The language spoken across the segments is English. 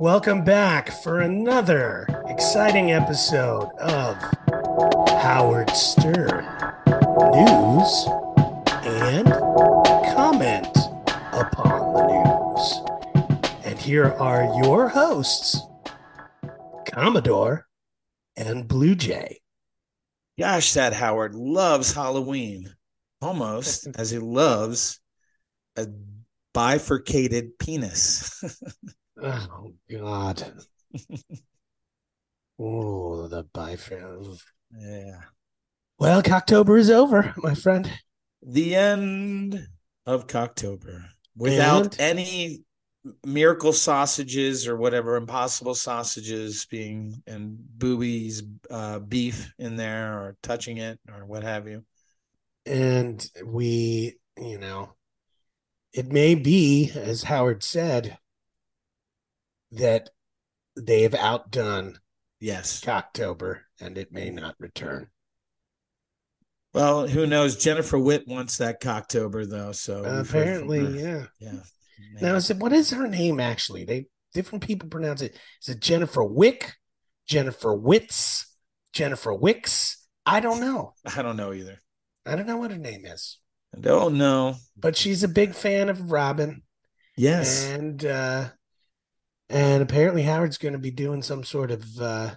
Welcome back for another exciting episode of Howard Stern News and Comment upon the News. And here are your hosts, Commodore and Blue Jay. Gosh, that Howard loves Halloween almost as he loves a bifurcated penis. Oh God. oh, the bifurcated. yeah. Well, Cocktober is over, my friend. The end of Cocktober without And? any miracle sausages or whatever impossible sausages being and boobies uh beef in there or touching it or what have you And we, you know, it may be, as Howard said, that they have outdone yes October, and it may not return. well who knows jennifer witt wants that cocktober though so we've heard from apparently, yeah. yeah Now, is it what is her name actually? They different people pronounce it. Is it Jennifer Wick, Jennifer Witz, Jennifer Wicks? I don't know. i don't know either I don't know what her name is, i don't know but she's a big fan of Robin, yes and uh, and apparently Howard's going to be doing some sort of uh,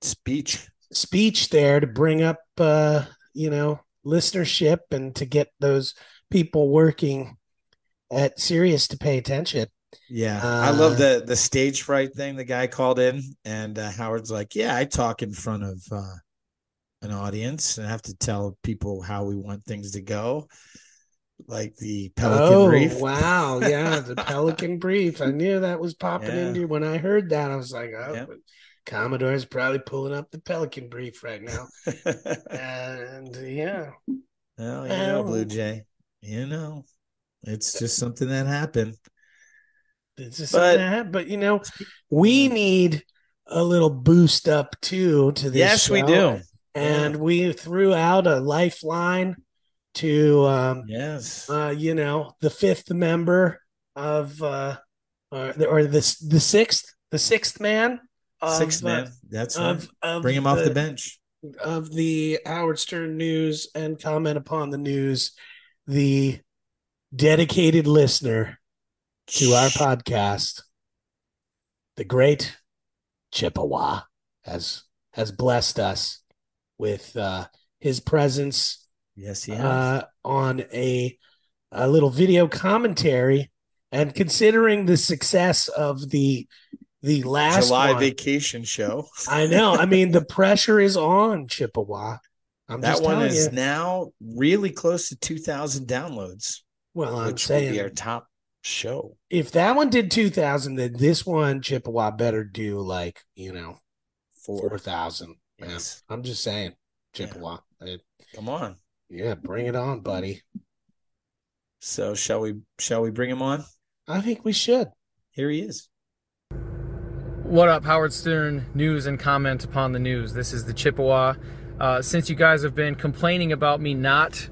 speech speech there to bring up, uh, you know, listenership and to get those people working at Sirius to pay attention. Yeah, Uh, I love the the stage fright thing. The guy called in, and uh, Howard's like, "Yeah, I talk in front of uh, an audience, and I have to tell people how we want things to go, like the Pelican oh, Brief." wow. Yeah. The Pelican Brief. I knew that was popping Yeah. into when I heard that. I was like, oh, Yep. Commodore's probably pulling up the Pelican Brief right now. and yeah. well, you know, um, Blue Jay, you know, it's just something that happened. It's just But- something that happened. But, you know, we hmm. need a little boost up too to this. Yes, we do. And we threw out a lifeline to, um, Yes, uh, you know, the fifth member of, uh, or the, or the the sixth, the sixth man, of, six uh, man. That's of, of Bring him off the bench. of the Howard Stern news and comment upon the news, the dedicated listener to our podcast, the great Chippewa, has has blessed us with uh, his presence Yes, he has. uh, on a a little video commentary. And considering the success of the the last July one, vacation show. I know. I mean, the pressure is on Chippewa. I'm that one is you. now really close to 2,000 downloads, well, I'm which will saying be our top show. if that one did 2,000, then this one Chippewa better do like you know 4,000. Man, Yes. I'm just saying, Chippewa. Uh, Come on. Yeah, bring it on, buddy. So shall we? Shall we bring him on? I think we should. Here he is. What up, Howard Stern news and comment upon the news. This is the Chippewa. Uh, since you guys have been complaining about me not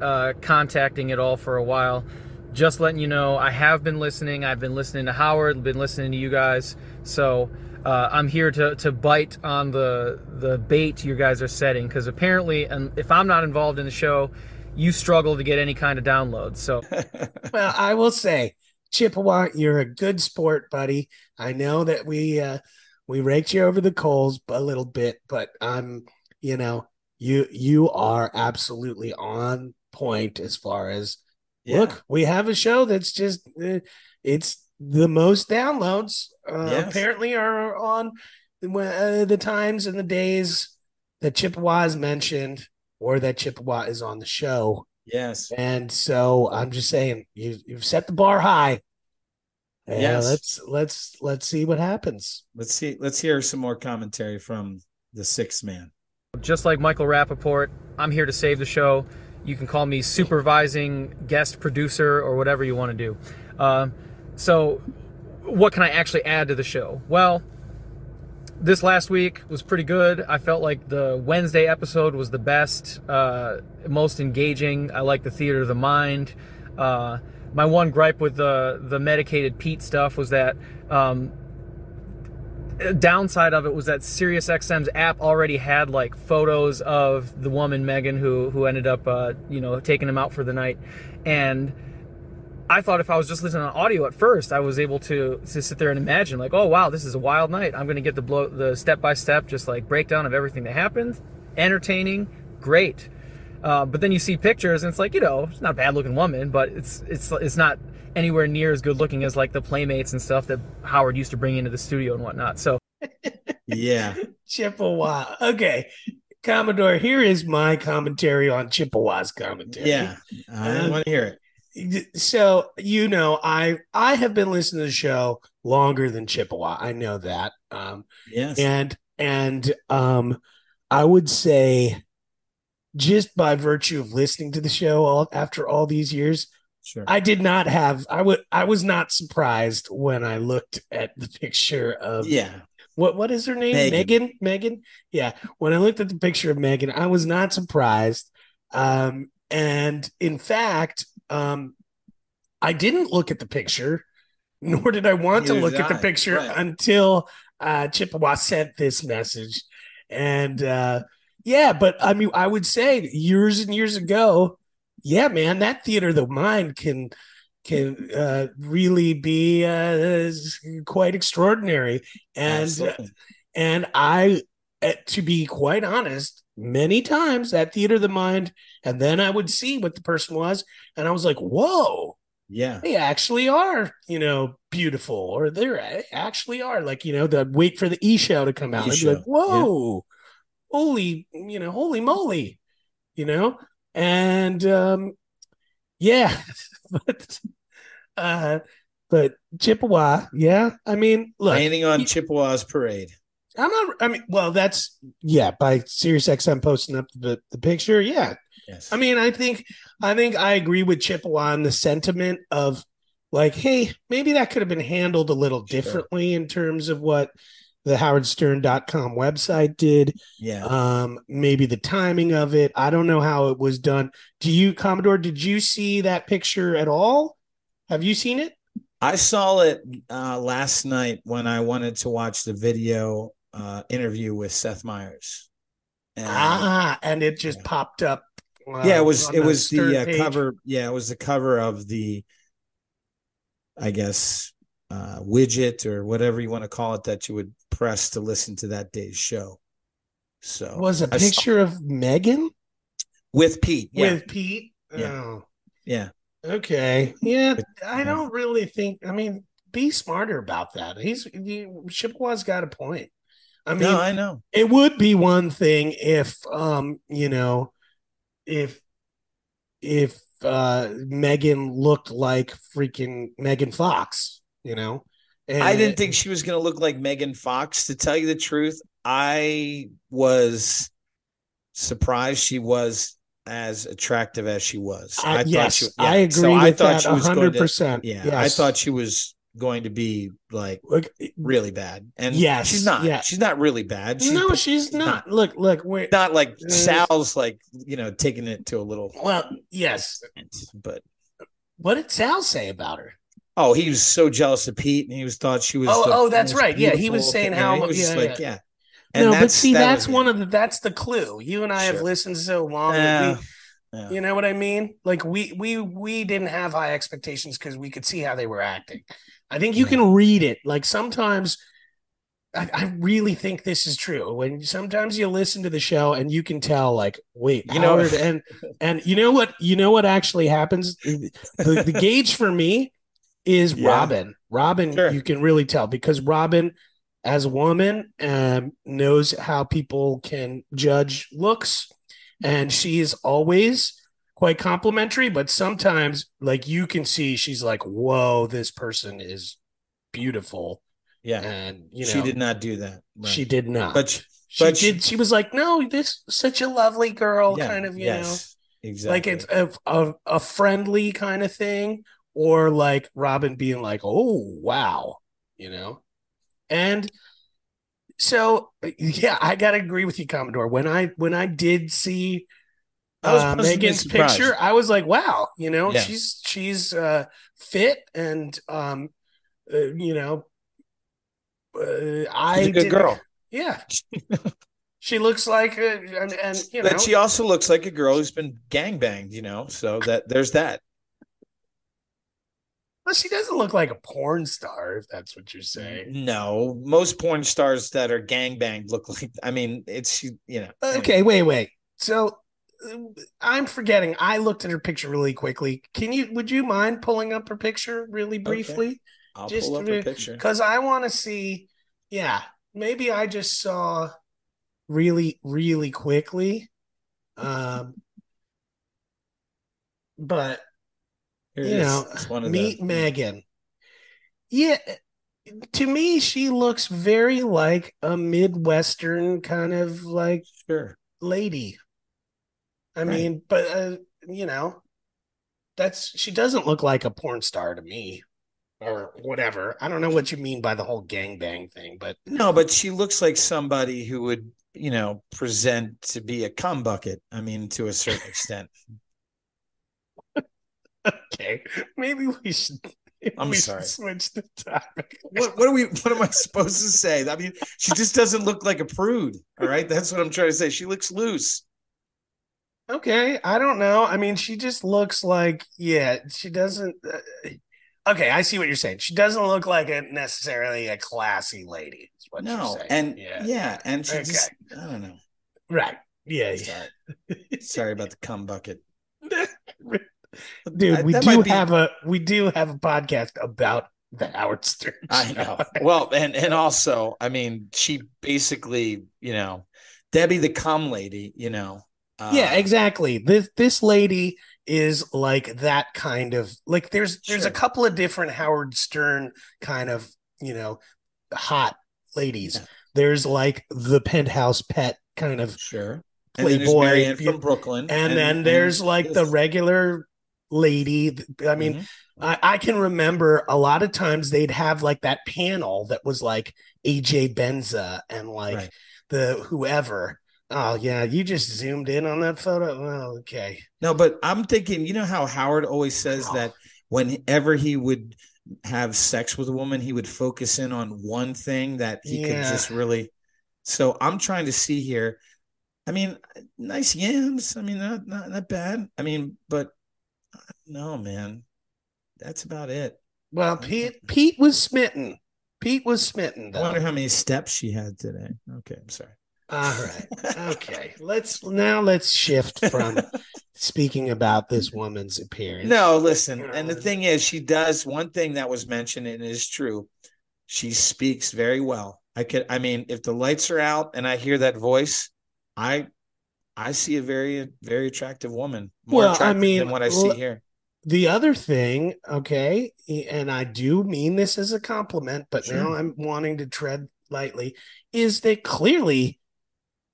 uh, contacting at all for a while, just letting you know I have been listening. I've been listening to Howard, been listening to you guys. So uh, I'm here to, to bite on the the bait you guys are setting because apparently, and if I'm not involved in the show, you struggle to get any kind of downloads. So Well, I will say, Chippewa, you're a good sport, buddy. I know that we uh we raked you over the coals a little bit, but I'm, you know, you you are absolutely on point as far as Yeah. look, we have a show that's just uh, it's the most downloads uh, Yes. apparently are on uh, the times and the days that Chippewa is mentioned or that Chippewa is on the show. Yes. And so I'm just saying you you've set the bar high. And Yes. let's let's let's see what happens. Let's see. Let's hear some more commentary from the sixth man. just like Michael Rapaport, I'm here to save the show. You can call me supervising guest producer or whatever you want to do. Um, so, what can I actually add to the show? Well, this last week was pretty good. I felt like the Wednesday episode was the best, uh, most engaging. I like the theater of the mind. Uh, my one gripe with the the medicated Pete stuff was that um, downside of it was that SiriusXM's app already had like photos of the woman Megan who who ended up uh, you know taking him out for the night, and I thought if I was just listening on audio at first, I was able to to sit there and imagine like, oh wow, this is a wild night. I'm gonna get the blow the step by step just like breakdown of everything that happened, entertaining, great. Uh, but then you see pictures and it's like you know it's not a bad looking woman, but it's it's it's not anywhere near as good looking as like the playmates and stuff that Howard used to bring into the studio and whatnot. So yeah, Chippewa. Okay. Commodore, here is my commentary on Chippewa's commentary. yeah. I Um, want to hear it. So you know, I I have been listening to the show longer than Chippewa. I know that. Um Yes. and and um I would say just by virtue of listening to the show all after all these years, Sure. I did not have I would I was not surprised when I looked at the picture of yeah. what what is her name? Megan. Megan. Megan. Yeah. When I looked at the picture of Megan, I was not surprised. Um, and in fact, um, I didn't look at the picture, nor did I want to look at the picture Right. until uh, Chippewa sent this message. And uh, yeah, but I mean, I would say years and years ago, yeah, man, that theater of the mind can can uh, really be uh, quite extraordinary. And Absolutely. and I, eh, to be quite honest, many times that theater of the mind, and then I would see what the person was, and I was like, whoa, yeah. they actually are, you know, beautiful, or they actually are like, you know, the wait for the e show to come out. I'd be like, whoa, holy, you know, holy moly, you know, and um, yeah, but uh, but Chippewa, yeah, I mean, look, Raining on you- Chippewa's parade. I'm not. I mean, well, that's yeah. By SiriusXM posting up the the picture, yeah. Yes. I mean, I think I think I agree with Chippewa on the sentiment of like, hey, maybe that could have been handled a little Sure. differently in terms of what the HowardStern.com website did. yeah. Um, maybe the timing of it. I don't know how it was done. Do you, Commodore? Did you see that picture at all? Have you seen it? I saw it uh, last night when I wanted to watch the video uh, interview with Seth Meyers. And, Ah, and it just Yeah. popped up. Uh, yeah, it was it was the uh, cover. Yeah, it was the cover of the, I guess, uh, widget or whatever you want to call it that you would press to listen to that day's show. So was a I saw- picture of Megan with Pete. Yeah, with Pete. Yeah. Oh, yeah. okay. Yeah, I don't really think. I mean, be smarter about that. He's he, Chippewa's got a point. I mean, no, I know. it would be one thing if, um, you know, if if uh Megan looked like freaking Megan Fox, you know. And I didn't think she was going to look like Megan Fox. To tell you the truth, I was surprised she was as attractive as she was. I, thought yes, she, yeah. I agree So I with thought that she was going hundred to. percent. Yeah, yes. I thought she was going to be like really bad, and Yes, she's not. yeah. She's not really bad. She's no, she's not. Look, look, we're not like Uh, Sal's. Like you know, taking it to a little. well, yes. But What did Sal say about her? oh, he was so jealous of Pete, and he was thought she was. Oh, the oh, that's right. Yeah, he was saying how he was yeah, like yeah. yeah. no, but see, that that's one of the that's the clue. You and I have listened so long. that we, Yeah. you know what I mean? Like we we we didn't have high expectations because we could see how they were acting. I think you Yeah. can read it. Like sometimes, I, I really think this is true. When sometimes you listen to the show and you can tell, like, wait, You know- and and you know what? You know what actually happens? The, the gauge for me is Yeah. Robin. Robin, Sure. you can really tell because Robin, as a woman, um, knows how people can judge looks, and she is always quite complimentary. But sometimes, like you can see, she's like, "Whoa, this person is beautiful," Yeah, and you know, she did not do that. Right. She did not. but she- but she- did. She was like, "No, this such a lovely girl," yeah, kind of, you know exactly. like it's a, a a friendly kind of thing or like robin being like oh wow you know and so yeah i gotta agree with you commodore when i when i did see I was uh, megan's surprised. picture i was like wow you know Yeah. she's she's uh fit and um uh, you know uh, I She's a good girl. Yeah, she looks like, a, and, and you know, But she also looks like a girl who's been gang banged. you know. So that there's that. well, she doesn't look like a porn star. If that's what you're saying. No, most porn stars that are gangbanged look like. I mean, it's you know. anyway. Okay, wait, wait. So uh, I'm forgetting. I looked at her picture really quickly. Can you? Would you mind pulling up her picture really briefly? I'll just pull up to- a picture. Because I want to see. Yeah, maybe I just saw really, really quickly. Um, but Here you know, one of meet the, Megan. Yeah, to me, she looks very like a Midwestern kind of like Sure. lady. I Right. mean, but uh, you know, that's she doesn't look like a porn star to me, or whatever. I don't know what you mean by the whole gangbang thing, but No, but she looks like somebody who would, you know, present to be a cum bucket. I mean, to a certain extent. okay, maybe we should. I'm we sorry. switch the topic. What what are we what am I supposed to say? I mean, she just doesn't look like a prude. All right. That's what I'm trying to say. She looks loose. Okay, I don't know. I mean, she just looks like yeah, she doesn't. Uh, okay, I see what you're saying. She doesn't look like a necessarily a classy lady. Is what you're No, saying. and yeah, yeah, and she Okay. just I don't know. right, yeah, yeah. Sorry. Sorry about the cum bucket. Dude, I- we do be- have a we do have a podcast about the Howard Stern. I know. Well, and and also, I mean, she basically, you know, Debbie the cum lady, you know. Uh, yeah, exactly. This this lady is like that kind of like there's there's a couple of different Howard Stern kind of, you know, hot ladies. Yeah. There's like the penthouse pet kind of Sure. And Playboy, from Brooklyn. and, then there's like the regular lady. I mean, Mhm. I, I can remember a lot of times they'd have like that panel that was like AJ Benza and like Right. the whoever. Oh yeah, you just zoomed in on that photo. Oh, okay. No, but I'm thinking, you know how Howard always says Wow. that whenever he would have sex with a woman, he would focus in on one thing that he could just really. So I'm trying to see here. I mean, nice yams. I mean, not not not bad. I mean, but no, man, that's about it. Well, Pete Pete was smitten. Pete was smitten I wonder how many steps she had today. Okay, I'm sorry. All right. Okay. let's now let's shift from speaking about this woman's appearance. No, listen. You know, And the um, thing is, she does one thing that was mentioned and is true. She speaks very well. I could, I mean, if the lights are out and I hear that voice, I, I see a very, very attractive woman. More Well, I mean, than what I see here. The other thing, okay, and I do mean this as a compliment, but Sure. now I'm wanting to tread lightly, is that clearly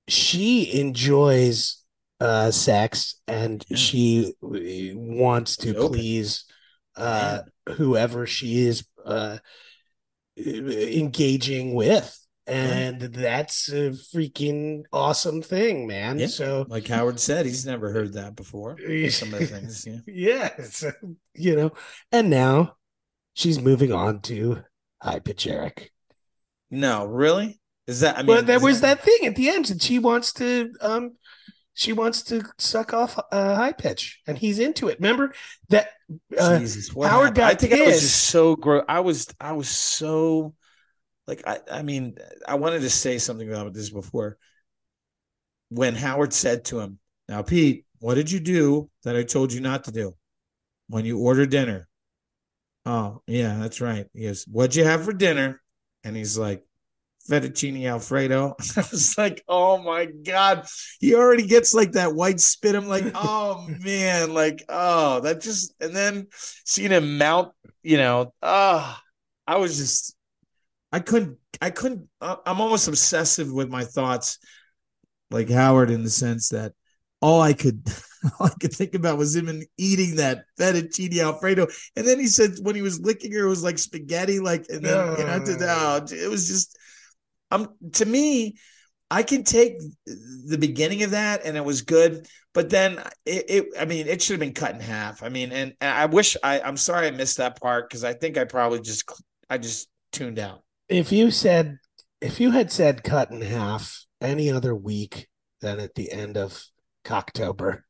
she enjoys uh sex and Yeah. she uh, wants to open. please uh whoever she is uh engaging with. And that's a freaking awesome thing, man. Yeah. So Like Howard said, he's never heard that before. Some of the things. Yeah. yeah, so, you know, and now she's moving on to High Pitch Eric. No, really? Is that, I mean, but there was that thing at the end that she wants to um she wants to suck off uh, high pitch and he's into it remember that uh, Jesus, Howard happened? got I think I was just so gross. I was, I was so, like, I, I mean, I wanted to say something about this before. When Howard said to him, "Now, Pete, what did you do that I told you not to do when you ordered dinner?" Oh, yeah, that's right. He goes, "What'd you have for dinner?" And he's like, "Fettuccine Alfredo." I was like, "Oh my god!" He already gets like that white spit. I'm like, "Oh man!" Like, oh, that just and then seeing him mount, you know, ah, I was just, I couldn't, I couldn't. I- I'm almost obsessive with my thoughts, like Howard, in the sense that all I could, all I could think about was him and eating that fettuccine alfredo, and then he said when he was licking her, it was like spaghetti, like, and then you know, oh, it was just, um, to me. I can take the beginning of that and it was good, but then it, it I mean, it should have been cut in half. I mean, and, and I wish I, I'm sorry I missed that part because I think I probably just, I just tuned out. if you said if you had said cut in half any other week than at the end of Cocktober,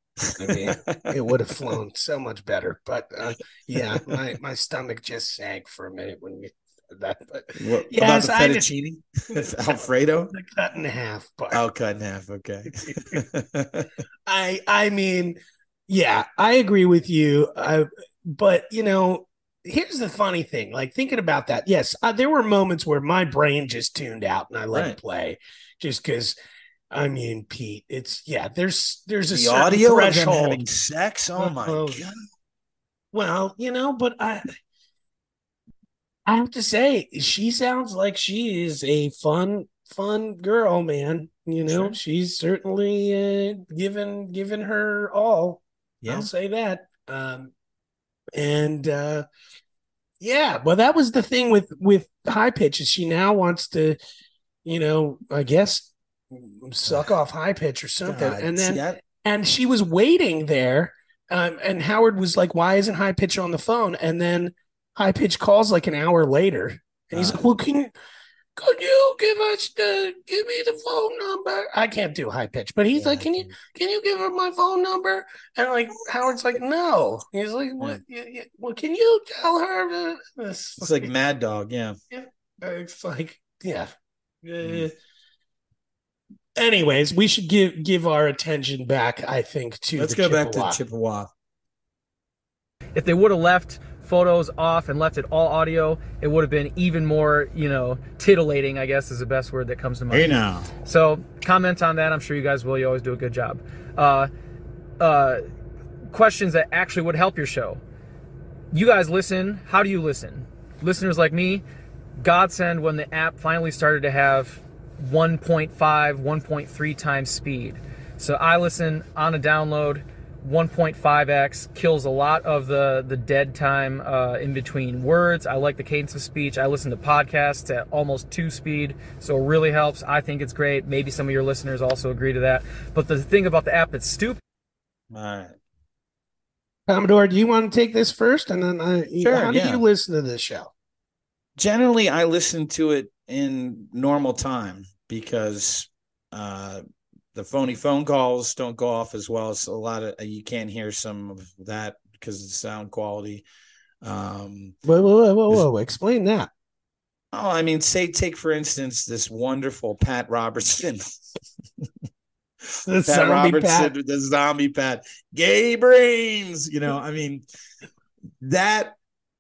I mean, it would have flown so much better. But uh, yeah, my my stomach just sank for a minute when you said that. But What Yes, about I the did- fettuccine? Alfredo? the cut in half. But Oh, cut in half. Okay. I I mean, yeah, I agree with you. I but you know, here's the funny thing. Like thinking about that, yes, uh, there were moments where my brain just tuned out and I let Right. it play, just because. I mean, Pete, it's yeah. There's there's a the certain audio of them threshold. having sex. Oh my Oh, god. Well, you know, but I I have to say, she sounds like she is a fun, fun girl, man. You know, Sure. she's certainly uh, given given her all. Yeah. I'll say that. Um, and uh, yeah, well, that was the thing with with high pitch is she now wants to, you know, I guess suck off high pitch or something, God, and then I- and she was waiting there. Um, and Howard was like, "Why isn't High Pitch on the phone?" And then High Pitch calls like an hour later, and he's Uh. like, "Well, can you, could you give us the give me the phone number?" I can't do High Pitch, but he's yeah, like, "Can you can- can you give her my phone number?" And like Howard's like, "No." He's like, "What? Yeah, yeah, Well, can you tell her?" This? It's like Mad Dog. Yeah. Yeah. it's like, yeah. Mm. Uh, anyways, we should give give our attention back. I think to Let's the go back to Chippewa. If they would have left photos off and left it all audio, it would have been even more, you know, titillating, I guess is the best word that comes to mind. Hey now. So comment on that. I'm sure you guys will. You always do a good job. Uh, uh, questions that actually would help your show. You guys listen. How do you listen? Listeners like me, godsend when the app finally started to have 1.5, 1.3 times speed. So I listen on a download. 1.5x kills a lot of the the dead time uh, in between words. I like the cadence of speech. I listen to podcasts at almost two speed, so it really helps. I think it's great. Maybe some of your listeners also agree to that. But the thing about the app that's stupid All right. Commodore, do you want to take this first, and then I, Sure, how do yeah. you listen to this show? Generally, I listen to it in normal time because uh, the phony phone calls don't go off as well. So a lot of you can't hear some of that because of the sound quality. Um, Whoa, whoa, whoa, whoa, whoa! Explain that. oh, I mean, say take for instance this wonderful Pat Robertson. The Pat zombie Robertson, Pat. the zombie Pat, gay brains. You know, I mean, that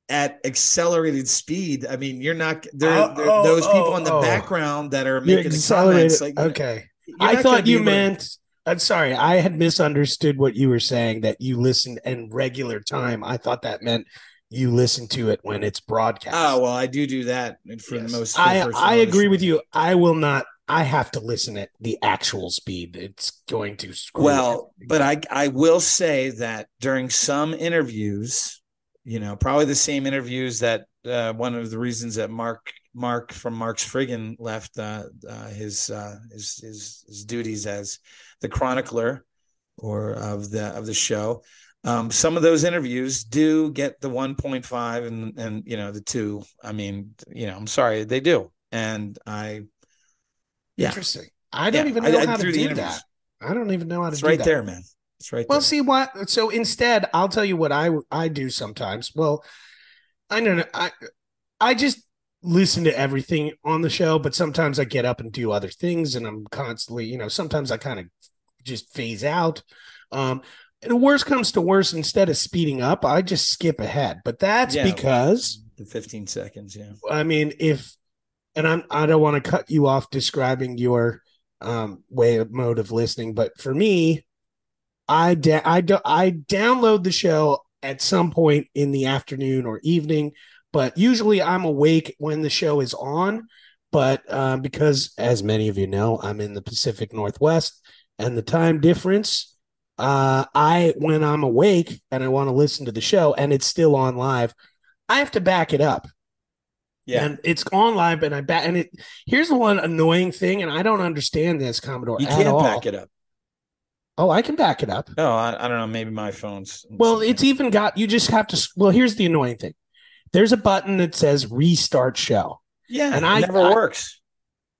at accelerated speed. I mean, you're not there. Oh, oh, those people oh, in the oh. background that are making the comments. Like, okay, I thought you meant. I'm sorry, I had misunderstood what you were saying. That you listened in regular time. I thought that meant you listen to it when it's broadcast. Oh well, I do do that for Yes. the most. for I I one of the agree with you. I will not. I have to listen at the actual speed. It's going to screw Well, everything but. I I will say that during some interviews, you know, probably the same interviews that uh, one of the reasons that Mark Mark from Mark's Friggin left uh, uh, his, uh, his his his duties as the chronicler or of the of the show. Um, some of those interviews do get the 1.5 and and you know the two. I mean, you know, I'm sorry, they do, and I yeah, interesting. I don't Yeah, even know I how to do that. I don't even know how to do that. it's do right that. there, man. It's right Well, there. see what? So instead, I'll tell you what I I do sometimes. Well, I don't know. I I just listen to everything on the show, but sometimes I get up and do other things, and I'm constantly, you know, sometimes I kind of just phase out. Um, and worst comes to worst, instead of speeding up, I just skip ahead. But that's Yeah. because the 15 seconds, yeah. I mean, if and I'm I don't want to cut you off describing your um way of mode of listening, but for me, I da- I do- I download the show at some point in the afternoon or evening, but usually I'm awake when the show is on. But uh, because, as many of you know, I'm in the Pacific Northwest and the time difference, uh, I when I'm awake and I want to listen to the show and it's still on live, I have to back it up Yeah. and it's on live and i back and it here's the one annoying thing and i don't understand this commodore you can't back it up. oh i can back it up Oh, I, I don't know. Maybe my phone's. well it's even got you just have to well here's the annoying thing there's a button that says restart show Yeah, And it I- never I- works.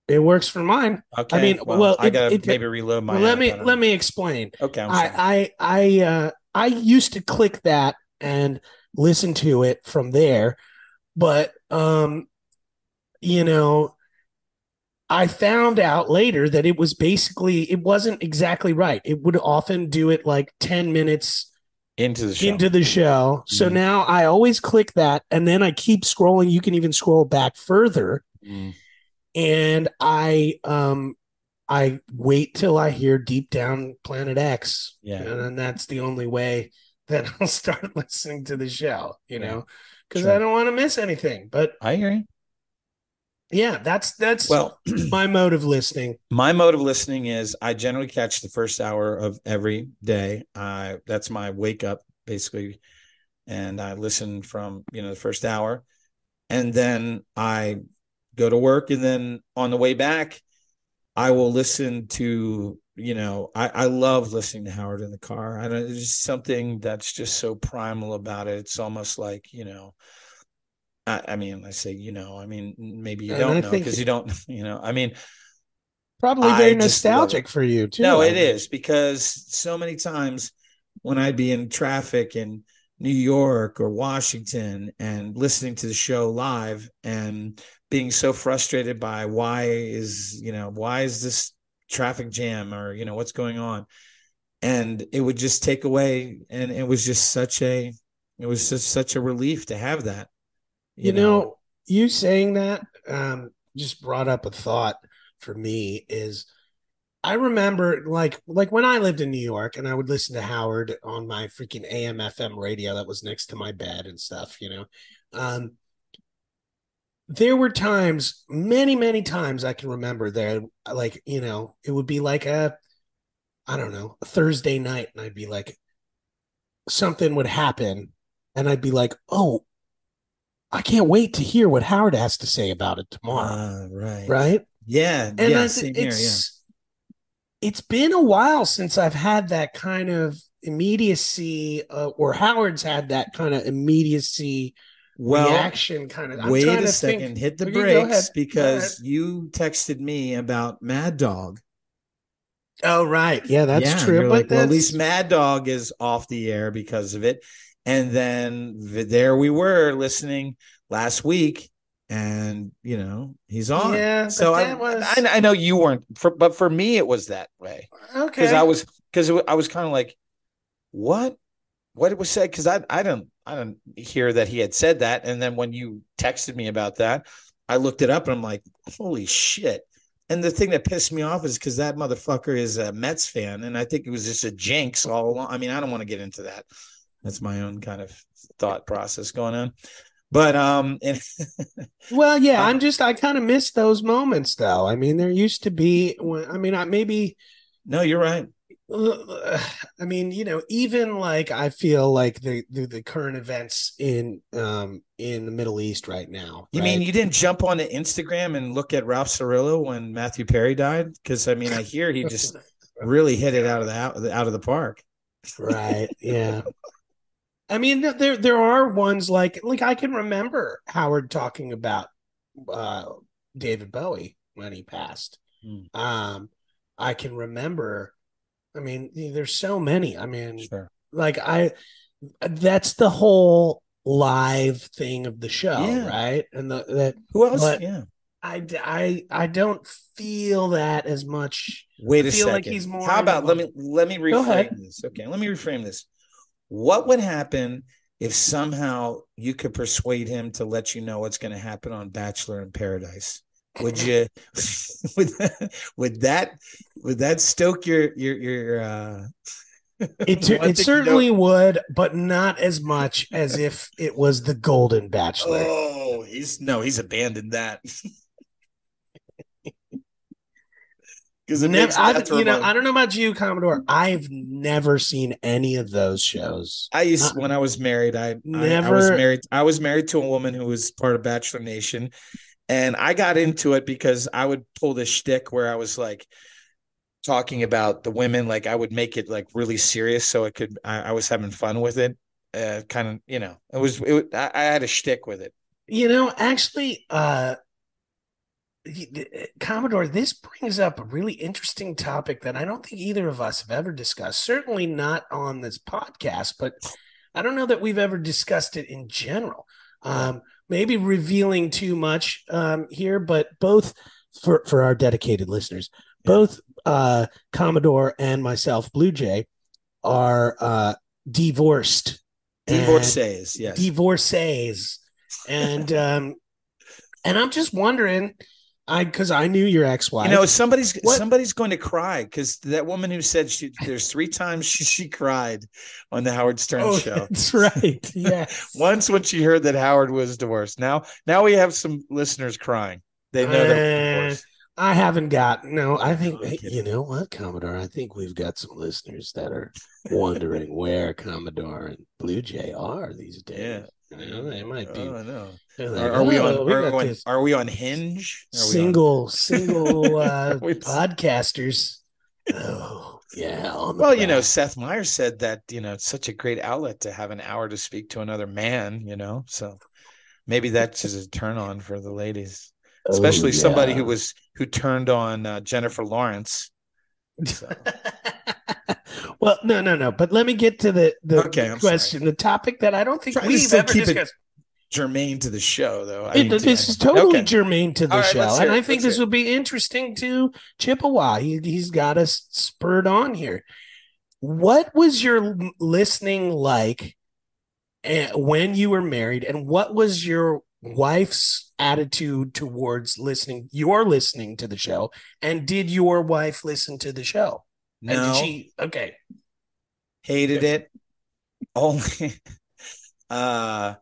It works for mine. Okay. I mean, well, well, I it- gotta it- maybe reload my. Well, let me let me explain. Okay. I I I uh, I used to click that and listen to it from there, but um, you know, I found out later that it was basically it wasn't exactly right. It would often do it like ten minutes into the show. into the show. So Mhm. now I always click that, and then I keep scrolling. You can even scroll back further, Mm. and I um. I wait till I hear deep down Planet X, Yeah. and then that's the only way that I'll start listening to the show, you Yeah. know, because Sure. I don't want to miss anything. But I hear you. Yeah, that's that's Well, my mode of listening. my mode of listening is I generally catch the first hour of every day. I that's my wake up basically, and I listen from you know the first hour, and then I go to work, and then on the way back, I will listen to you know I I love listening to Howard in the car. I don't. There's just something that's just so primal about it. It's almost like you know. I, I mean, I say, you know, I mean, maybe you And don't I know because you don't, you know, I mean, Probably very love nostalgic for you too. no, I it is because so many times when I'd be in traffic in New York or Washington and listening to the show live and being so frustrated by why is, you know, why is this traffic jam or, you know, what's going on? And it would just take away. And it was just such a, it was just such a relief to have that. You, know, you saying that um, just brought up a thought for me. Is I remember like like when I lived in New York and I would listen to Howard on my freaking AM FM radio that was next to my bed and stuff. You know, um, there were times, many many times I can remember there, like you know, it would be like a, I don't know, a Thursday night, and I'd be like, something would happen, and I'd be like, oh. I can't wait to hear what Howard has to say about it tomorrow. Ah, right. right? Yeah. And yeah. I Same th- here. Yeah. it's it's been a while since I've had that kind of immediacy, uh, or Howard's had that kind of immediacy Well, reaction. Kind of. I'm Wait a to second, think- hit the Okay, brakes ahead, because you texted me about Mad Dog. Oh, right. Yeah, that's Yeah, true. But like, well, at least Mad Dog is off the air because of it. And then there we were listening last week, and you know he's on. Yeah, so I, was- I, I know you weren't, for, but for me it was that way okay. because I was because I was kind of like, what, what it was said because I I don't I don't hear that he had said that, and then when you texted me about that, I looked it up and I'm like, holy shit. And the thing that pissed me off is because that motherfucker is a Mets fan, and I think it was just a jinx all along. I mean, I don't want to get into that. That's my own kind of thought process going on. But um, and Well, yeah, I'm just I kind of miss those moments though. I mean, there used to be when I mean, I maybe no, you're right. I mean, you know, even like I feel like the the, the current events in um in the Middle East right now. You mean you didn't jump onto Instagram and look at Ralph Cirillo when Matthew Perry died? Because I mean, I hear he just really hit it out of the out, out of the park. right? Yeah. I mean, there there are ones like like I can remember Howard talking about uh David Bowie when he passed. Hmm. Um, I can remember. I mean, there's so many. I mean, Sure. like I that's the whole live thing of the show Yeah. right and the that Who else? Yeah. I, I i don't feel that as much Wait I a feel second. like he's more How about let me let me reframe this? Okay, let me reframe this. What would happen if somehow you could persuade him to let you know what's going to happen on Bachelor in Paradise? Would you would, would that would that stoke your your your uh it, it certainly would but not as much as if it was the golden bachelor Oh, he's no, he's abandoned that. Because Never, I, you know i don't know about you commodore i've never seen any of those shows I used Uh, when I was married. I, I I was married. I was married to a woman who was part of Bachelor Nation, and I got into it because I would pull this shtick where I was like talking about the women. Like I would make it like really serious, so it could. I, I was having fun with it. Uh, kind of, you know, it was. It, I, I had a shtick with it. You know, actually, uh, Commodore, this brings up a really interesting topic that I don't think either of us have ever discussed. Certainly not on this podcast, but I don't know that we've ever discussed it in general. Um, maybe revealing too much um, here, but both for for our dedicated listeners, both uh, Commodore and myself, Blue Jay, are uh, divorced. Divorcees, yes. Divorcees, and um, and I'm just wondering I because I knew your ex-wife. You know, somebody's what? somebody's going to cry because that woman who said she there's three times she, she cried on the Howard Stern oh, show. That's right. Yeah. Once when she heard that Howard was divorced. Now now we have some listeners crying. They know uh, that I haven't got no. I think oh, you know what, Commodore. I think we've got some listeners that are wondering where Commodore and Blue Jay are these days. Yeah. You know, they might be. Oh, no. Like, are, are, we on? We are, on are, we on Hinge? single, on... single uh, podcasters. Oh, yeah. well, back. you know, Seth Meyers said that you know it's such a great outlet to have an hour to speak to another man. You know, so maybe that's just a turn on for the ladies, oh, especially oh, yeah. somebody who was who turned on uh, Jennifer Lawrence. So. well, no, no, no. But let me get to the the okay, question, sorry. the topic that I don't think Try we've ever discussed. Germane to the show, though. I mean, this is totally okay. germane to the right, show, and I think this would be interesting to Chippewa. He, he's got us spurred on here. What was your listening like eh, when you were married, and what was your wife's attitude towards listening? You're listening to the show, and did your wife listen to the show? No. she okay. Hated it. Only uh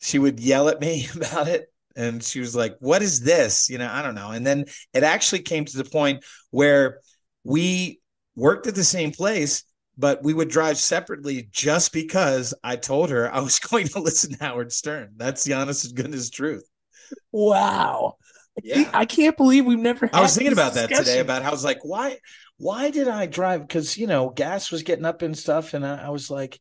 she would yell at me about it and she was like, "What is this?" You know, I don't know. And then it actually came to the point where we worked at the same place, but we would drive separately just because I told her I was going to listen to Howard Stern. That's the honest and goodness truth. Wow. Yeah. I can't believe we've never I was thinking about discussion. that today about how I was like, why why did I drive? Because you know, gas was getting up and stuff, and I, I was like,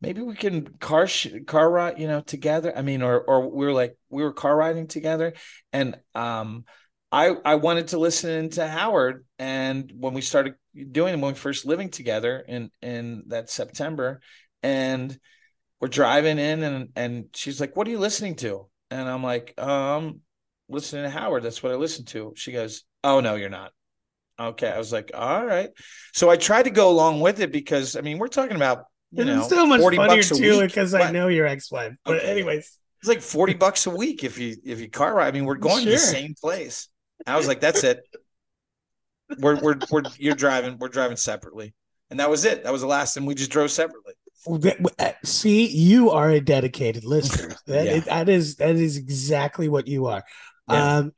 maybe we can car sh- car ride, you know, together. I mean, or or we were like we were car riding together, and um, I I wanted to listen to Howard, and when we started doing when we first living together in in that September, and we're driving in, and and she's like, "What are you listening to?" And I'm like, um, listening to Howard. That's what I listen to. She goes, "Oh no, you're not." Okay. I was like, all right. So I tried to go along with it because I mean, we're talking about you know, it's still much funnier too because I know your ex-wife. But okay. anyways. It's like 40 bucks a week if you if you car ride. I mean, we're going sure. to the same place. I was like, that's it. We're we're we're you're driving, we're driving separately. And that was it. That was the last and we just drove separately. Uh, see, you are a dedicated listener. That, yeah. is, that is that is exactly what you are. Yeah. Um,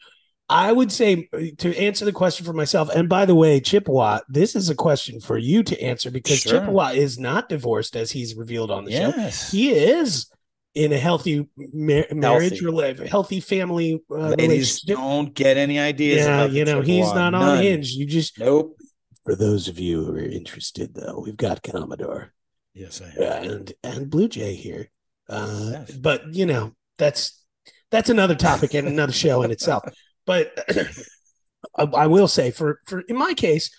I would say to answer the question for myself, and by the way, Chippewa, this is a question for you to answer because sure. Chippewa is not divorced as he's revealed on the yes. show. He is in a healthy mar- marriage, healthy, healthy family. Uh, Ladies, don't get any ideas. Yeah, you know, Chippewa. he's not None. on hinge. You just nope. For those of you who are interested, though, we've got Commodore. Yes, I have. and and Blue Jay here. Uh, yes. But you know, that's that's another topic and another show in itself. But I, I, will say, for for in my case,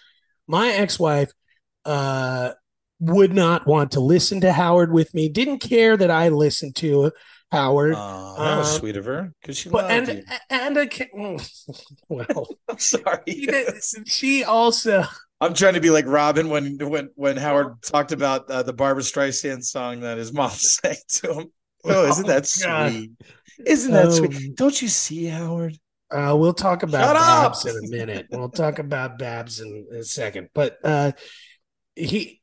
my ex wife uh, would not want to listen to Howard with me. Didn't care that I listened to Howard. That was uh, sweet of her because she but, and, you. And a well, I'm sorry. She also. I'm trying to be like Robin when when when Howard talked about uh, the Barbra Streisand song that his mom sang to him. Oh, isn't that oh, sweet? Isn't that sweet? Um, Don't you see, Howard? Uh, we'll talk about Shut Babs up! in a minute. we'll talk about Babs in a second. But uh, he,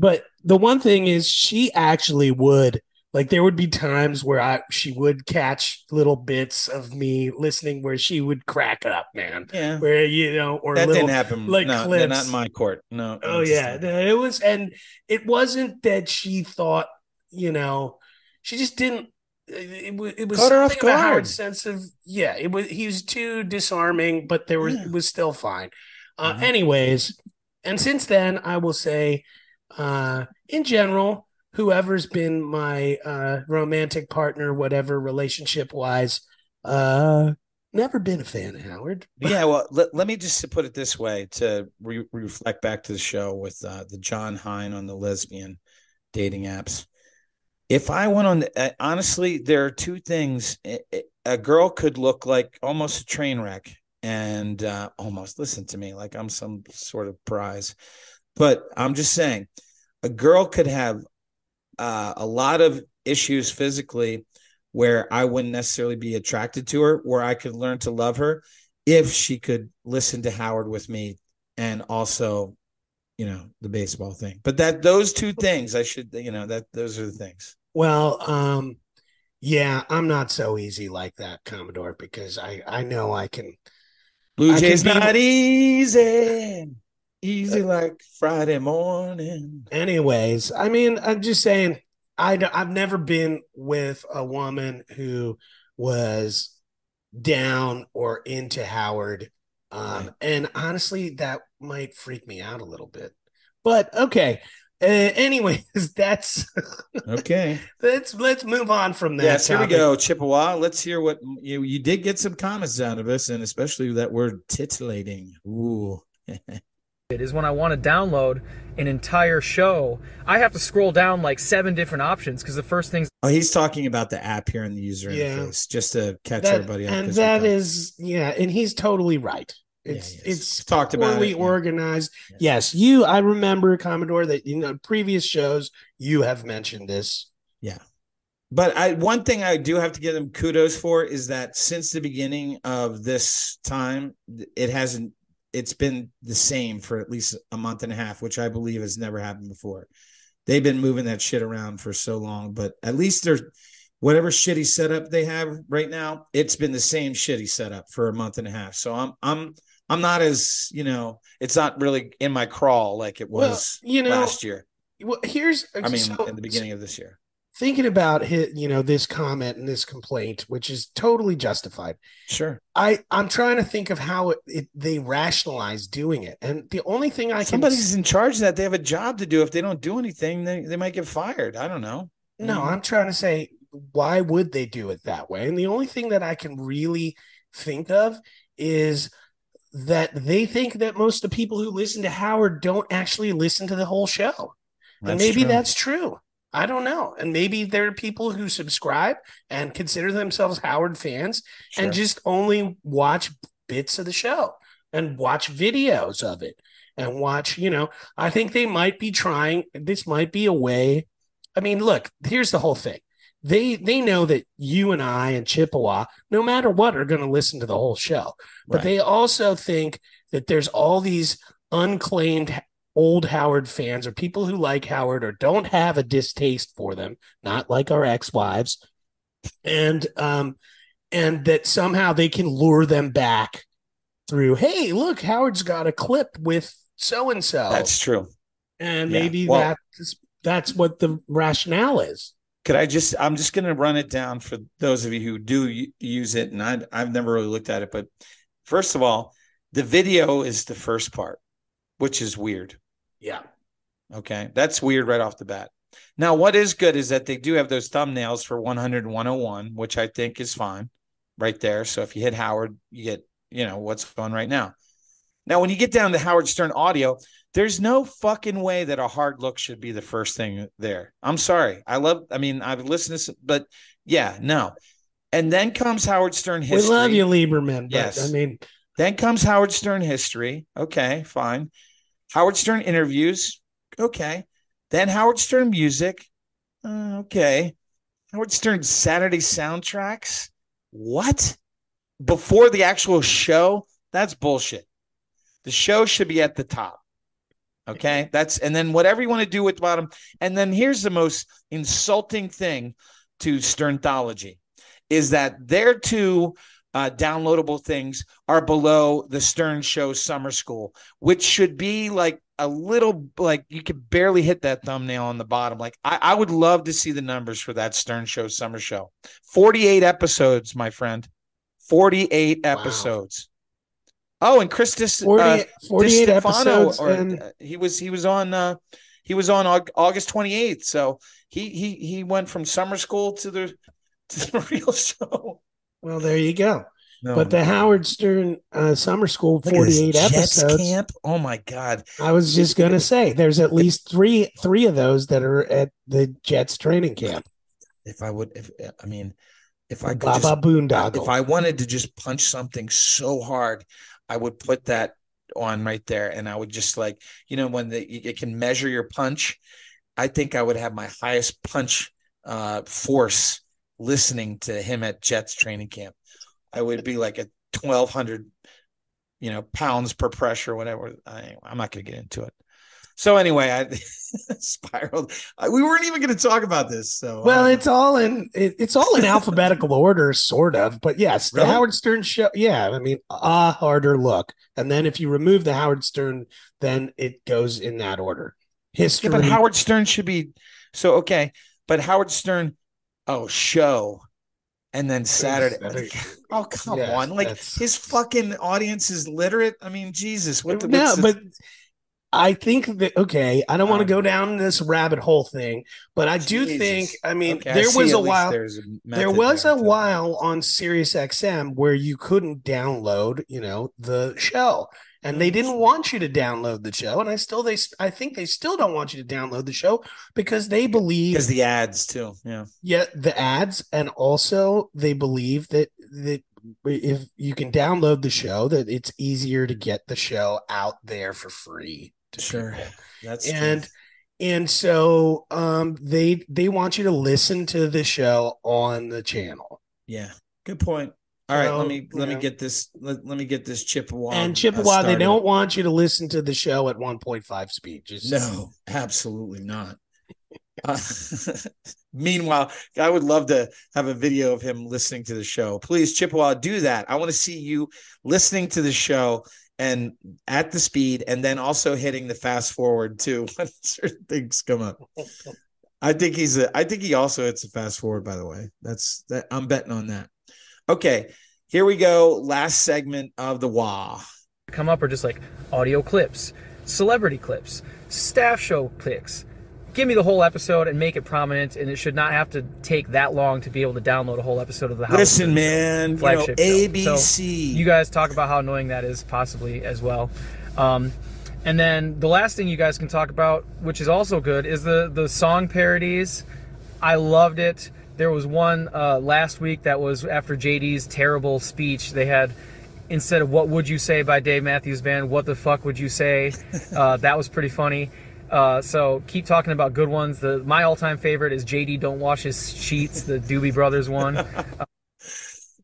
but the one thing is, she actually would like. There would be times where I she would catch little bits of me listening where she would crack up, man. Yeah, where you know, or that little, didn't happen. Like no, clips. not in my court. No. Oh yeah, it was, and it wasn't that she thought, you know, she just didn't it, it, it was Caught her off guard. sense of yeah. It was he was too disarming, but there was yeah. it was still fine. Uh, mm-hmm. Anyways, and since then, I will say, uh, in general, whoever's been my uh, romantic partner, whatever relationship wise, uh, Never been a fan of Howard. yeah, well, let, let me just put it this way to re- reflect back to the show with uh, the John Hein on the lesbian dating apps. If I went on, the, uh, honestly, there are two things. A girl could look like almost a train wreck and uh, almost listen to me like I'm some sort of prize. But I'm just saying, a girl could have uh, a lot of issues physically where I wouldn't necessarily be attracted to her, where I could learn to love her if she could listen to Howard with me and also, you know, the baseball thing. But that those two things I should, you know, that those are the things. Well, um, yeah, I'm not so easy like that, Commodore, because I I know I can. Blue Jays not easy, easy uh, like Friday morning. Anyways, I mean, I'm just saying I I've never been with a woman who was down or into Howard. Um, right. and honestly, that might freak me out a little bit. But okay. Uh, anyways, that's okay. let's let's move on from that. Yes, topic. here we go, Chippewa. Let's hear what you you did get some comments out of us, and especially that word titillating. Ooh. is when I want to download an entire show, I have to scroll down like seven different options because the first thing's oh, he's talking about the app here in the user yeah. interface just to catch that, everybody up. And that is, yeah, and he's totally right. It's yeah, it's talked about poorly organized. Yeah. Yes, you. I remember Commodore that you know previous shows you have mentioned this. Yeah, but I one thing I do have to give them kudos for is that since the beginning of this time, it hasn't it's been the same for at least a month and a half, which I believe has never happened before. They've been moving that shit around for so long, but at least there's whatever shitty setup they have right now, it's been the same shitty setup for a month and a half. So I'm I'm I'm not as, you know, it's not really in my crawl like it was well, you know, last year. Well, here's I mean so, in the beginning of this year thinking about his, you know this comment and this complaint which is totally justified. Sure. I i'm trying to think of how it, it they rationalize doing it. And the only thing i can somebody's can, in charge of that. They have a job to do. If they don't do anything they, they might get fired. I don't know. No mm-hmm. i'm trying to say why would they do it that way? And the only thing that i can really think of is that they think that most of the people who listen to howard don't actually listen to the whole show. That's and maybe true. that's true I don't know. And maybe there are people who subscribe and consider themselves Howard fans sure. and just only watch bits of the show and watch videos of it and watch, you know, I think they might be trying this might be a way. I mean, look, here's the whole thing. They they know that you and I and Chippewa, no matter what, are going to listen to the whole show. But right. they also think that there's all these unclaimed old Howard fans or people who like Howard or don't have a distaste for them, not like our ex-wives, and um, and that somehow they can lure them back through. Hey, look, Howard's got a clip with so and so. That's true, and yeah. maybe well, that's that's what the rationale is. Could I just? I'm just going to run it down for those of you who do use it, and I, I've never really looked at it. But first of all, the video is the first part which is weird. Yeah. Okay. That's weird right off the bat. Now, what is good is that they do have those thumbnails for 100 and 101, which I think is fine right there. So if you hit Howard, you get, you know, what's going right now. Now, when you get down to Howard Stern audio, there's no fucking way that a hard look should be the first thing there. I'm sorry. I love, I mean, I've listened to, some, but yeah, no. And then comes Howard Stern history. We love you, Lieberman. yes. I mean, then comes Howard Stern history. Okay, fine. Howard Stern interviews. Okay. Then Howard Stern music. Uh, okay. Howard Stern Saturday soundtracks. What? Before the actual show? That's bullshit. The show should be at the top. Okay. That's, and then whatever you want to do with the bottom. And then here's the most insulting thing to Sternthology is that their two uh, downloadable things are below the Stern Show Summer School, which should be like a little like you could barely hit that thumbnail on the bottom. Like I, I would love to see the numbers for that Stern Show Summer Show. 48 episodes, my friend. 48 wow. episodes. Oh, and Christus 40, uh, 48 episodes or, and... Uh, he was he was on uh he was on August 28th. So he he he went from summer school to the to the real show. Well, there you go. No. But the Howard Stern uh, Summer School Look at this 48 Jets episodes. camp. Oh my god. I was just gonna say there's at least three three of those that are at the Jets training camp. If I would, if I mean, if I could Baba just, Boondoggle. if I wanted to just punch something so hard, I would put that on right there, and I would just like, you know, when the it can measure your punch. I think I would have my highest punch uh, force listening to him at Jets training camp. I would be like a twelve hundred, you know, pounds per pressure, whatever. I, I'm not going to get into it. So anyway, I spiraled. I, we weren't even going to talk about this. So well, um, it's all in it, it's all in alphabetical order, sort of. But yes, the Really? Howard Stern show. Yeah, I mean, a harder look, and then if you remove the Howard Stern, then it goes in that order. History. Yeah, but Howard Stern should be so okay. But Howard Stern, oh, show, and then Saturday. Saturday. Oh, come Yeah, on! Like that's- his fucking audience is literate. I mean, Jesus, what the? no, but I think that okay. I don't want to go down this rabbit hole thing, but I do Jesus. think. I mean, Okay, I there see was a while. A There was there a while on Sirius XM where you couldn't download, you know, the show, and they didn't want you to download the show. And I still, they, I think they still don't want you to download the show because they believe because the ads too. Yeah, yeah the ads and also they believe that that if you can download the show that it's easier to get the show out there for free sure. people. That's and true. and so um they they want you to listen to the show on the channel yeah, good point. All right, So, let me let you me get this. Let, let me get this Chippewa and chippewa they don't want you to listen to the show at 1.5 speed just No, absolutely not. Uh, meanwhile, I would love to have a video of him listening to the show. Please, Chippewa, do that. I want to see you listening to the show and at the speed, and then also hitting the fast forward too when certain things come up. I think he's a. I think he also hits a fast forward. By the way, that's that. I'm betting on that. Okay, here we go. Last segment of the WA. come up are just like audio clips, celebrity clips, staff show clips. Give me the whole episode and make it prominent, and it should not have to take that long to be able to download a whole episode of the House. Listen, man, you know. ABC. You guys talk about how annoying that is, possibly as well. Um, and then the last thing you guys can talk about, which is also good, is the the song parodies. I loved it. There was one uh, last week that was after JD's terrible speech. They had instead of "What would you say" by Dave Matthews Band, "What the fuck would you say?" Uh, that was pretty funny. Uh, so keep talking about good ones. The my all-time favorite is JD "Don't Wash His Sheets," the Doobie Brothers one.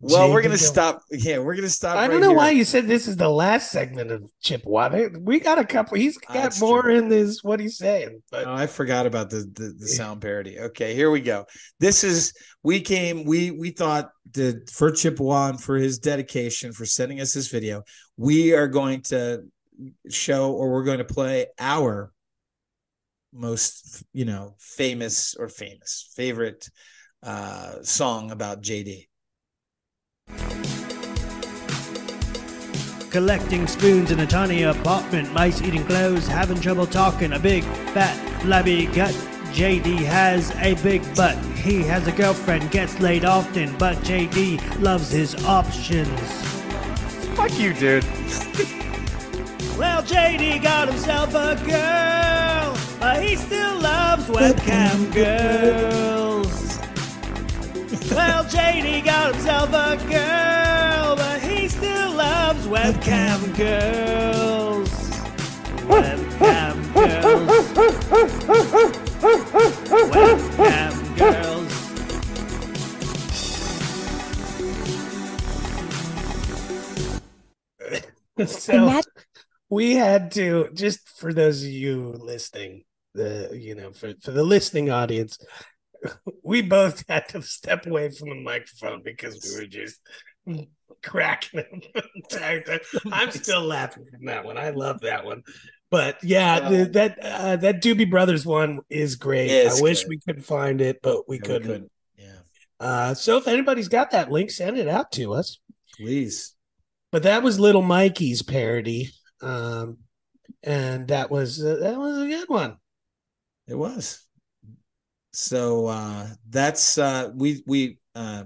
Well, we're gonna stop. Yeah, we're gonna stop. I right don't know here. why you said this is the last segment of Chippewa. They- We got a couple. He's got That's more true. in this. What he's saying, but Oh, I forgot about the, the the sound parody. Okay, here we go. This is we came. We we thought the for Chippewa and for his dedication for sending us this video. We are going to show or we're going to play our most you know famous or famous favorite uh song about JD. Collecting spoons in a tiny apartment, mice eating clothes, having trouble talking, a big, fat, flabby gut. JD has a big butt. He has a girlfriend, gets laid often, but JD loves his options. Fuck you, dude. Well, JD got himself a girl, but he still loves webcam girls. Well, JD got himself a girl, but he still loves webcam girls. Webcam girls. Webcam girls. so that we had to just for those of you listening, the you know for for the listening audience, we both had to step away from the microphone because we were just cracking up the entire time. I'm still laughing from that one. I love that one. But yeah, the, that uh, that Doobie Brothers one is great. Is I wish good. we could find it, but we Yeah, couldn't. Yeah, Uh, so if anybody's got that link, send it out to us. please. But that was Little Mikey's parody, um, and that was uh, that was a good one. It was. So uh that's uh we we uh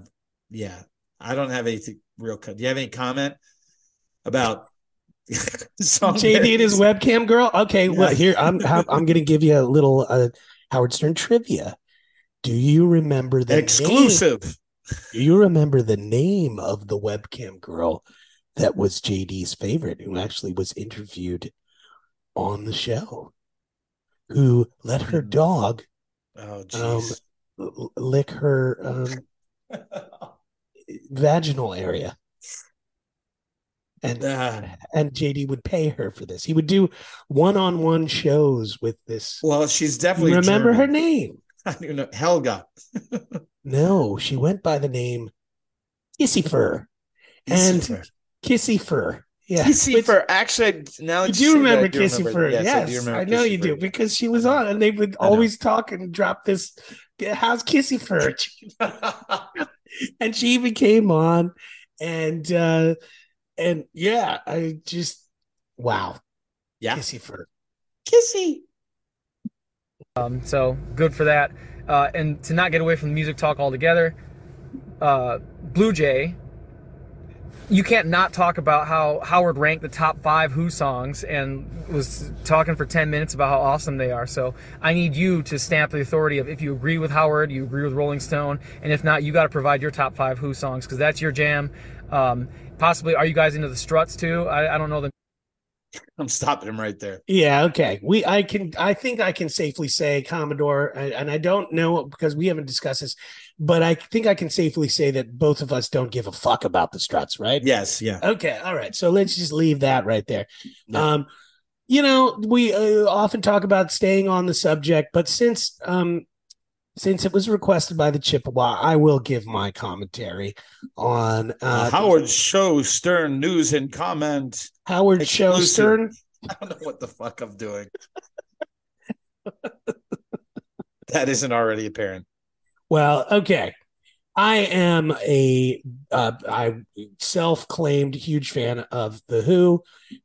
yeah, I don't have anything real. co- Do you have any comment about JD and his webcam girl. Okay, well here I'm I'm going to give you a little uh, Howard Stern trivia. Do you remember the name- exclusive? do you remember the name of the webcam girl that was JD's favorite, who actually was interviewed on the show, who let her dog Oh, um, jeez. l- lick her um, vaginal area, and Ah, and JD would pay her for this. He would do one-on-one shows with this. well, she's definitely. remember her name? I don't even know. Helga. No, she went by the name Kissy Fur. And Kissy Fur. Yeah. Kissy which- Fur. Actually, now You do say that, remember I do Kissy remember- Fur. Yes, Yes, I do remember. I know Kissy you do because she was on and they would always talk and drop this. How's Kissy Fur? and she even came on and uh and yeah, I just wow. Yeah. Kissy Fur. Kissy. Um, so good for that. Uh, and to not get away from the music talk altogether, uh, Blue Jay, you can't not talk about how Howard ranked the top five Who songs and was talking for 10 minutes about how awesome they are. So I need you to stamp the authority of if you agree with Howard, you agree with Rolling Stone, and if not, you got to provide your top five Who songs because that's your jam. Um, possibly, are you guys into the Struts too? I, I don't know them. I'm stopping him right there. Yeah, okay. We I can I think I can safely say Commodore and, I don't know because we haven't discussed this, but I think I can safely say that both of us don't give a fuck about the struts, right? Yes, yeah. Okay, all right. So let's just leave that right there. Yeah. Um you know, we uh, often talk about staying on the subject, but since um since it was requested by the Chippewa, I will give my commentary on uh, Howard Show Stern News and Comment. Howard Show. Stern. I don't know what the fuck I'm doing. that isn't already apparent. Well, okay. I am a uh, I self-claimed huge fan of the Who,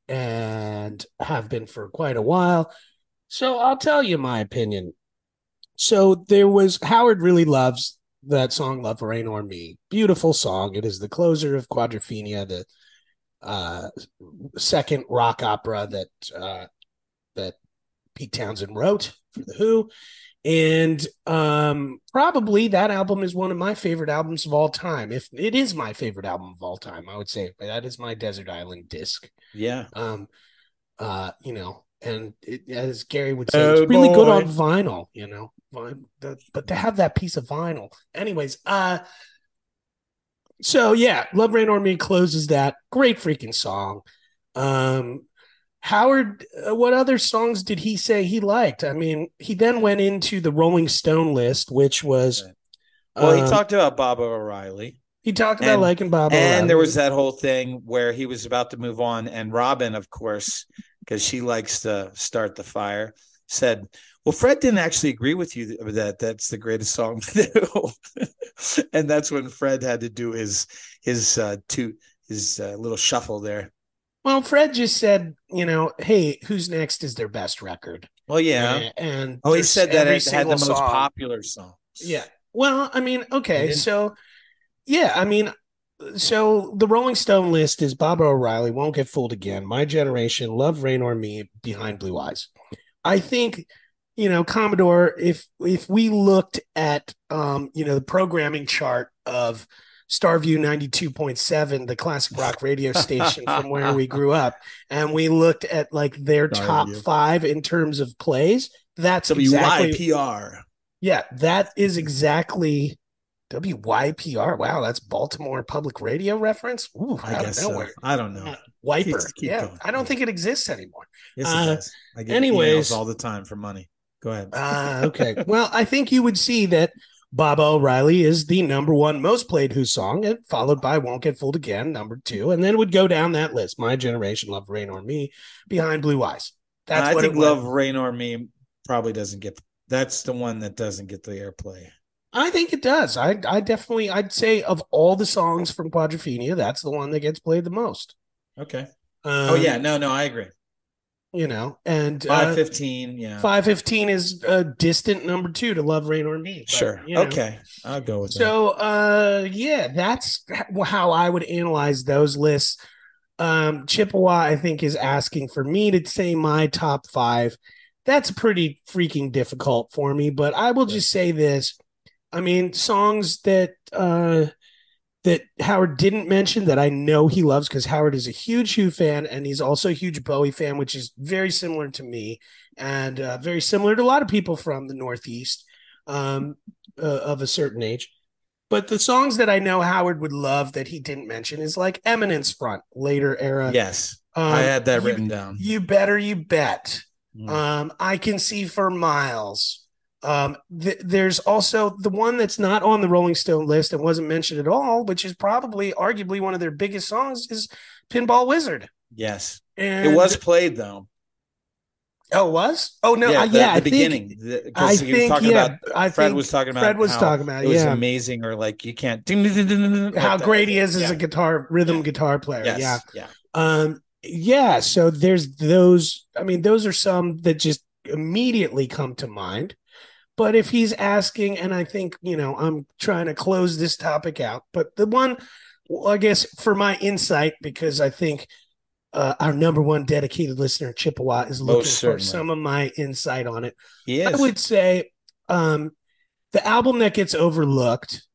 and have been for quite a while. So I'll tell you my opinion. So there was Howard really loves that song "Love Reign o'er Me." Beautiful song. It is the closer of Quadrophenia, the uh, second rock opera that uh, that Pete Townshend wrote for the Who and um probably that album is one of my favorite albums of all time if it is my favorite album of all time i would say that is my desert island disc Yeah. um uh you know and it, as gary would say Oh, it's really good on vinyl you know Vin- the- but to have that piece of vinyl anyways uh so yeah love reign o'er me closes that great freaking song um Howard, uh, what other songs did he say he liked? I mean, he then went into the Rolling Stone list, which was. Right. Well, he um, talked about Baba O'Riley. He talked about and- liking Bob. and O'Reilly. there was that whole thing where he was about to move on and robin of course because she likes to start the fire said well fred didn't actually agree with you that that's the greatest song and that's when fred had to do his his uh two his uh, little shuffle there Well, Fred just said, you know, hey, who's next is their best record. well yeah and oh he said that it had the single most song. popular song Yeah. Well, I mean, okay, so yeah, I mean, so the Rolling Stone list is Baba O'Riley, Won't Get Fooled Again, My Generation, Love, Reign o'er Me, Behind Blue Eyes. I think, you know, Commodore, if if we looked at um, you know, the programming chart of Starview 92.7, the classic rock radio station from where we grew up, and we looked at like their top Starview. five in terms of plays, that's exactly wypr yeah, that is exactly WYPR. Wow, that's Baltimore Public Radio reference. Ooh, i guess so i don't know Wiper. Keep- keep yeah, going. I don't think it exists anymore. yes it Uh, does i get anyways- emails all the time for money go ahead Ah, okay. well, I think you would see that Baba O'Riley is the number one most played Who song, and followed by Won't Get Fooled Again, number two, and then would go down that list. My Generation, Love, Reign o'er Me, Behind Blue Eyes. That's I what think. Love Reign o'er Me probably doesn't get that's the one that doesn't get the airplay. I think it does. I I definitely I'd say of all the songs from Quadrophenia, that's the one that gets played the most. Okay. Um, oh yeah, no, no, I agree. You know, and five fifteen, uh. Yeah. five fifteen is a distant number two to Love Reign o'er Me. but, Sure. you know. Okay. I'll go with that. So, uh, yeah, that's how I would analyze those lists. Um, Chippewa, I think, is asking for me to say my top five. That's pretty freaking difficult for me, but I will just say this. I mean, songs that uh that Howard didn't mention that I know he loves because Howard is a huge Who fan and he's also a huge Bowie fan, which is very similar to me and uh, very similar to a lot of people from the Northeast um, uh, of a certain age. But the songs that I know Howard would love that he didn't mention is like Eminence Front, later era. yes, Um, I had that you, written down. You better, you bet. Mm. Um, I can see for miles. Um, th- there's also the one that's not on the Rolling Stone list and wasn't mentioned at all, which is probably arguably one of their biggest songs, is Pinball Wizard. yes, And it was played though. Oh, it was? Oh no, yeah, the, yeah. the I beginning. Think, The- I think yeah. about. I Fred was talking about. Fred was talking about It was yeah. amazing, or like you can't. how great he is as Yeah. a guitar rhythm Yeah. guitar player. Yes, Yeah. yeah. Um, yeah, so there's those. I mean, those are some that just immediately come to mind. But if he's asking, and I think, you know, I'm trying to close this topic out, but the one, well, I guess, for my insight, because I think uh, our number one dedicated listener, Chippewa, is looking for some of my insight on it. He is. I would say um, the album that gets overlooked,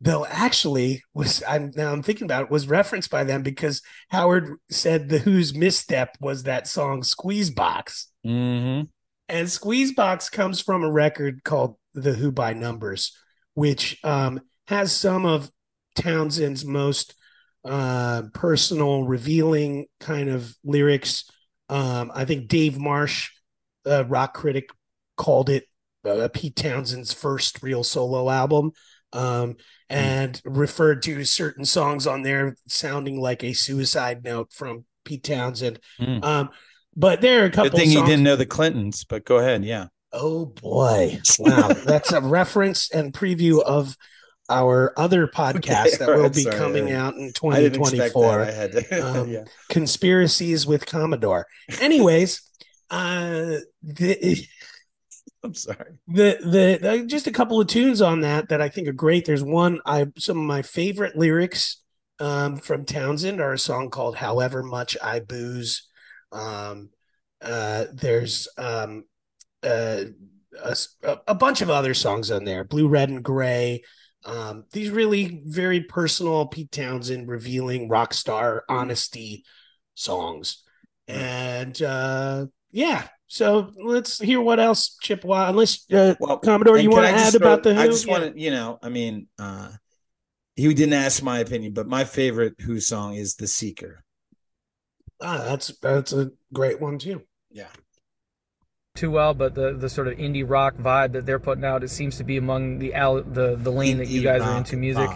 though actually was I'm now I'm thinking about it, was referenced by them because Howard said the Who's misstep was that song Squeeze Box. hmm And Squeezebox comes from a record called The Who by Numbers, which um, has some of Townshend's most uh, personal, revealing kind of lyrics. Um, I think Dave Marsh, a rock critic, called it uh, Pete Townshend's first real solo album. Um, and referred to certain songs on there sounding like a suicide note from Pete Townshend. Mm. Um, but there are a couple Good thing songs. he didn't know the Clintons, but go ahead. Yeah. Oh boy. Wow. That's a reference and preview of our other podcast that will alright, be sorry, coming I- out in I didn't expect that. 2024. I had to. Um, yeah. Conspiracies with Commodore. Anyways, uh the I'm sorry. the the uh, just a couple of tunes on that that I think are great. There's one I some of my favorite lyrics um, from Townshend are a song called "However Much I Booze." Um, uh, there's um, uh, a, a- bunch of other songs on there, "Blue, Red, and Gray." Um, these really very personal Pete Townshend revealing rock star honesty songs, and uh, yeah. So let's hear what else Chippewa. Unless uh, Well, Commodore, you want to add about throw- the Who? I just Yeah. want to, you know, I mean, uh he didn't ask my opinion, but my favorite Who song is "The Seeker." Ah, that's that's a great one too. Yeah. too well, but the the sort of indie rock vibe that they're putting out, it seems to be among the al- the the lane that you guys are into music.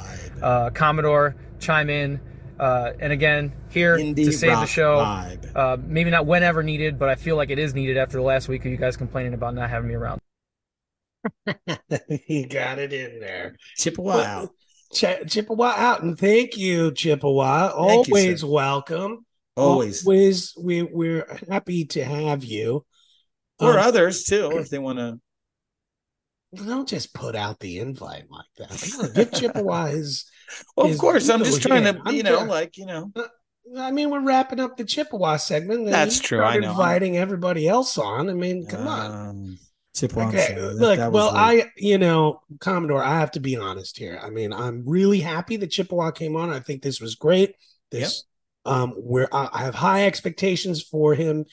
Uh, Commodore, chime in, uh, and again here Indie to save the show. vibe. Uh, maybe not whenever needed, but I feel like it is needed after the last week of you guys complaining about not having me around. you got it in there. Chippewa Well, out. Ch- Chippewa out, and thank you, Chippewa. Thank Always sir. welcome. Always. always. We we're happy to have you. Or Um, others too, if they want to. don't just put out the invite like that. Give Chippewa his. Well, of course, I'm just trying here. to, I'm you know, trying- like you know, I mean, we're wrapping up the Chippewa segment. That's true, I know. Inviting everybody else on. I mean, come on. Um, Chippewa. Okay, look, that well. I, you know, Commodore, I have to be honest here. I mean, I'm really happy that Chippewa came on. I think this was great. This, um, where I, I have high expectations for him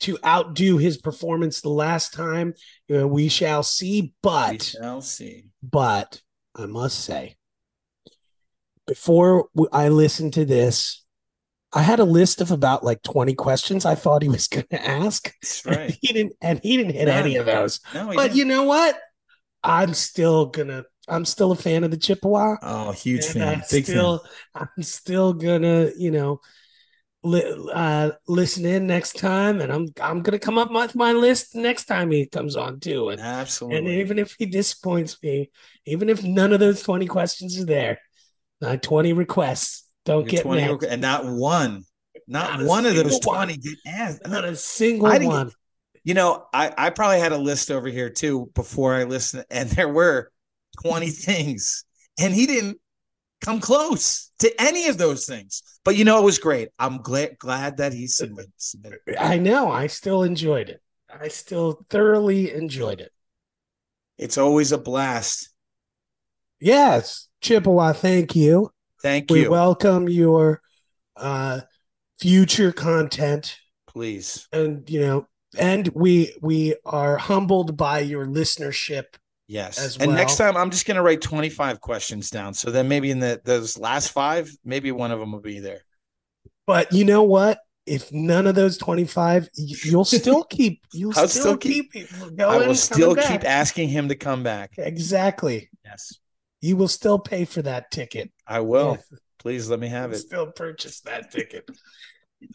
to outdo his performance the last time. You know, we shall see, but we shall see. but I must say, before I listened to this, I had a list of about like 20 questions I thought he was going to ask. That's And right. he didn't, and he didn't hit None. any of those. No, But didn't. you know what? I'm still gonna. I'm still a fan of the Chippewa. oh, huge fan, I big still, I'm still gonna, you know, li- uh, listen in next time, and I'm I'm gonna come up with my list next time he comes on too. And, Absolutely. and even if he disappoints me, even if none of those 20 questions are there, my 20 requests don't Your get 20 met. requ- and not one. Not, Not one of those single one. 20 did ask. Not a single one. You know, I, I probably had a list over here too before I listened, and there were 20 things, and he didn't come close to any of those things. But you know, it was great. I'm glad glad that he submitted. submitted. I know. I still enjoyed it. I still thoroughly enjoyed it. It's always a blast. Yes, Chippewa, thank you. Thank you. We welcome your uh future content Please. and you know and we we are humbled by your listenership. Yes. and next time I'm just gonna write 25 questions down. So then maybe in the those last five, maybe one of them will be there. But you know what? If none of those 25, you'll still keep you'll I'll still, still keep, going. I will still back. keep asking him to come back. Exactly. Yes. You will still pay for that ticket. I will. Please let me have it. Still purchase that ticket.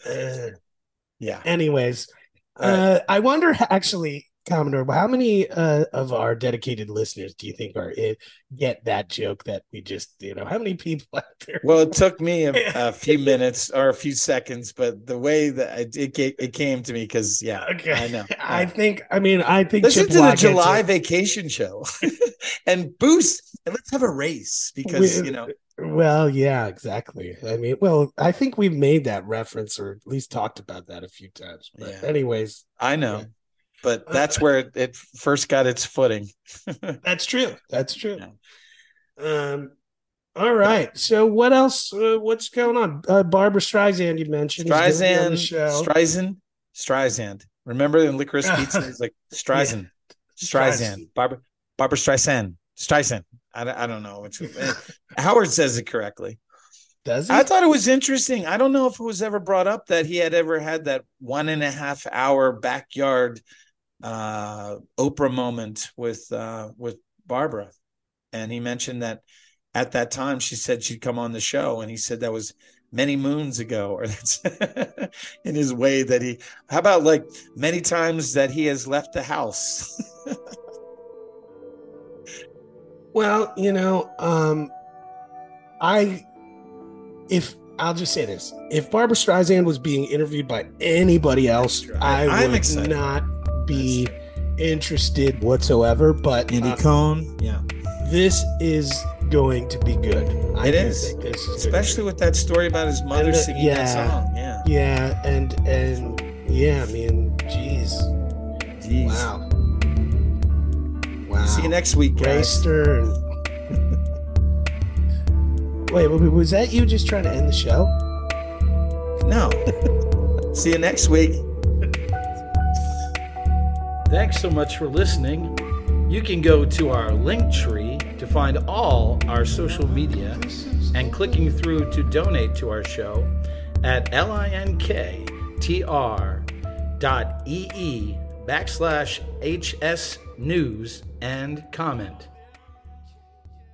Uh, Yeah. anyways, right. uh, I wonder actually, Commodore, how many uh, of our dedicated listeners do you think are in, get that joke that we just, you know, how many people out there? Well, it took me a, a few minutes or a few seconds, but the way that it it, it came to me because yeah, okay, I know. I think. I mean, I think Listen to Chippewa the July it. vacation show and boost and let's have a race because We- you know Well, yeah, exactly. I mean, well, I think we've made that reference or at least talked about that a few times. But Yeah. anyways, I know, Yeah. But Uh, that's where it, it first got its footing. That's true. That's true. Um, all right. So what else? Uh, what's going on? Uh, Barbra Streisand, you mentioned, is gonna be on the Streisand. Streisand, Streisand. Remember in Licorice Pizza? It's like Streisand, Streisand, Streisand. Barbra, Barbra Streisand, Streisand. I, don't- I don't know which. eh, Howard says it correctly. Does he? I thought it was interesting. I don't know if it was ever brought up that he had ever had that one and a half hour backyard uh Oprah moment with uh with Barbra. And he mentioned that at that time she said she'd come on the show and he said that was many moons ago or that's in his way that he how about like many times that he has left the house Well, you know, um, I if I'll just say this: if Barbra Streisand was being interviewed by anybody else. I I'm would excited. not be interested whatsoever. But uh, Cone yeah this is going to be good. I It is. think this is gonna especially with that story about his mother And, uh, singing yeah. that song yeah yeah, and and yeah, I mean, geez, Jeez. wow, wow. see you next week guys wait, was that you just trying to end the show? No. See you next week. Thanks so much for listening. You can go to our link tree to find all our social media and clicking through to donate to our show at linktr ee backslash hs news and comment.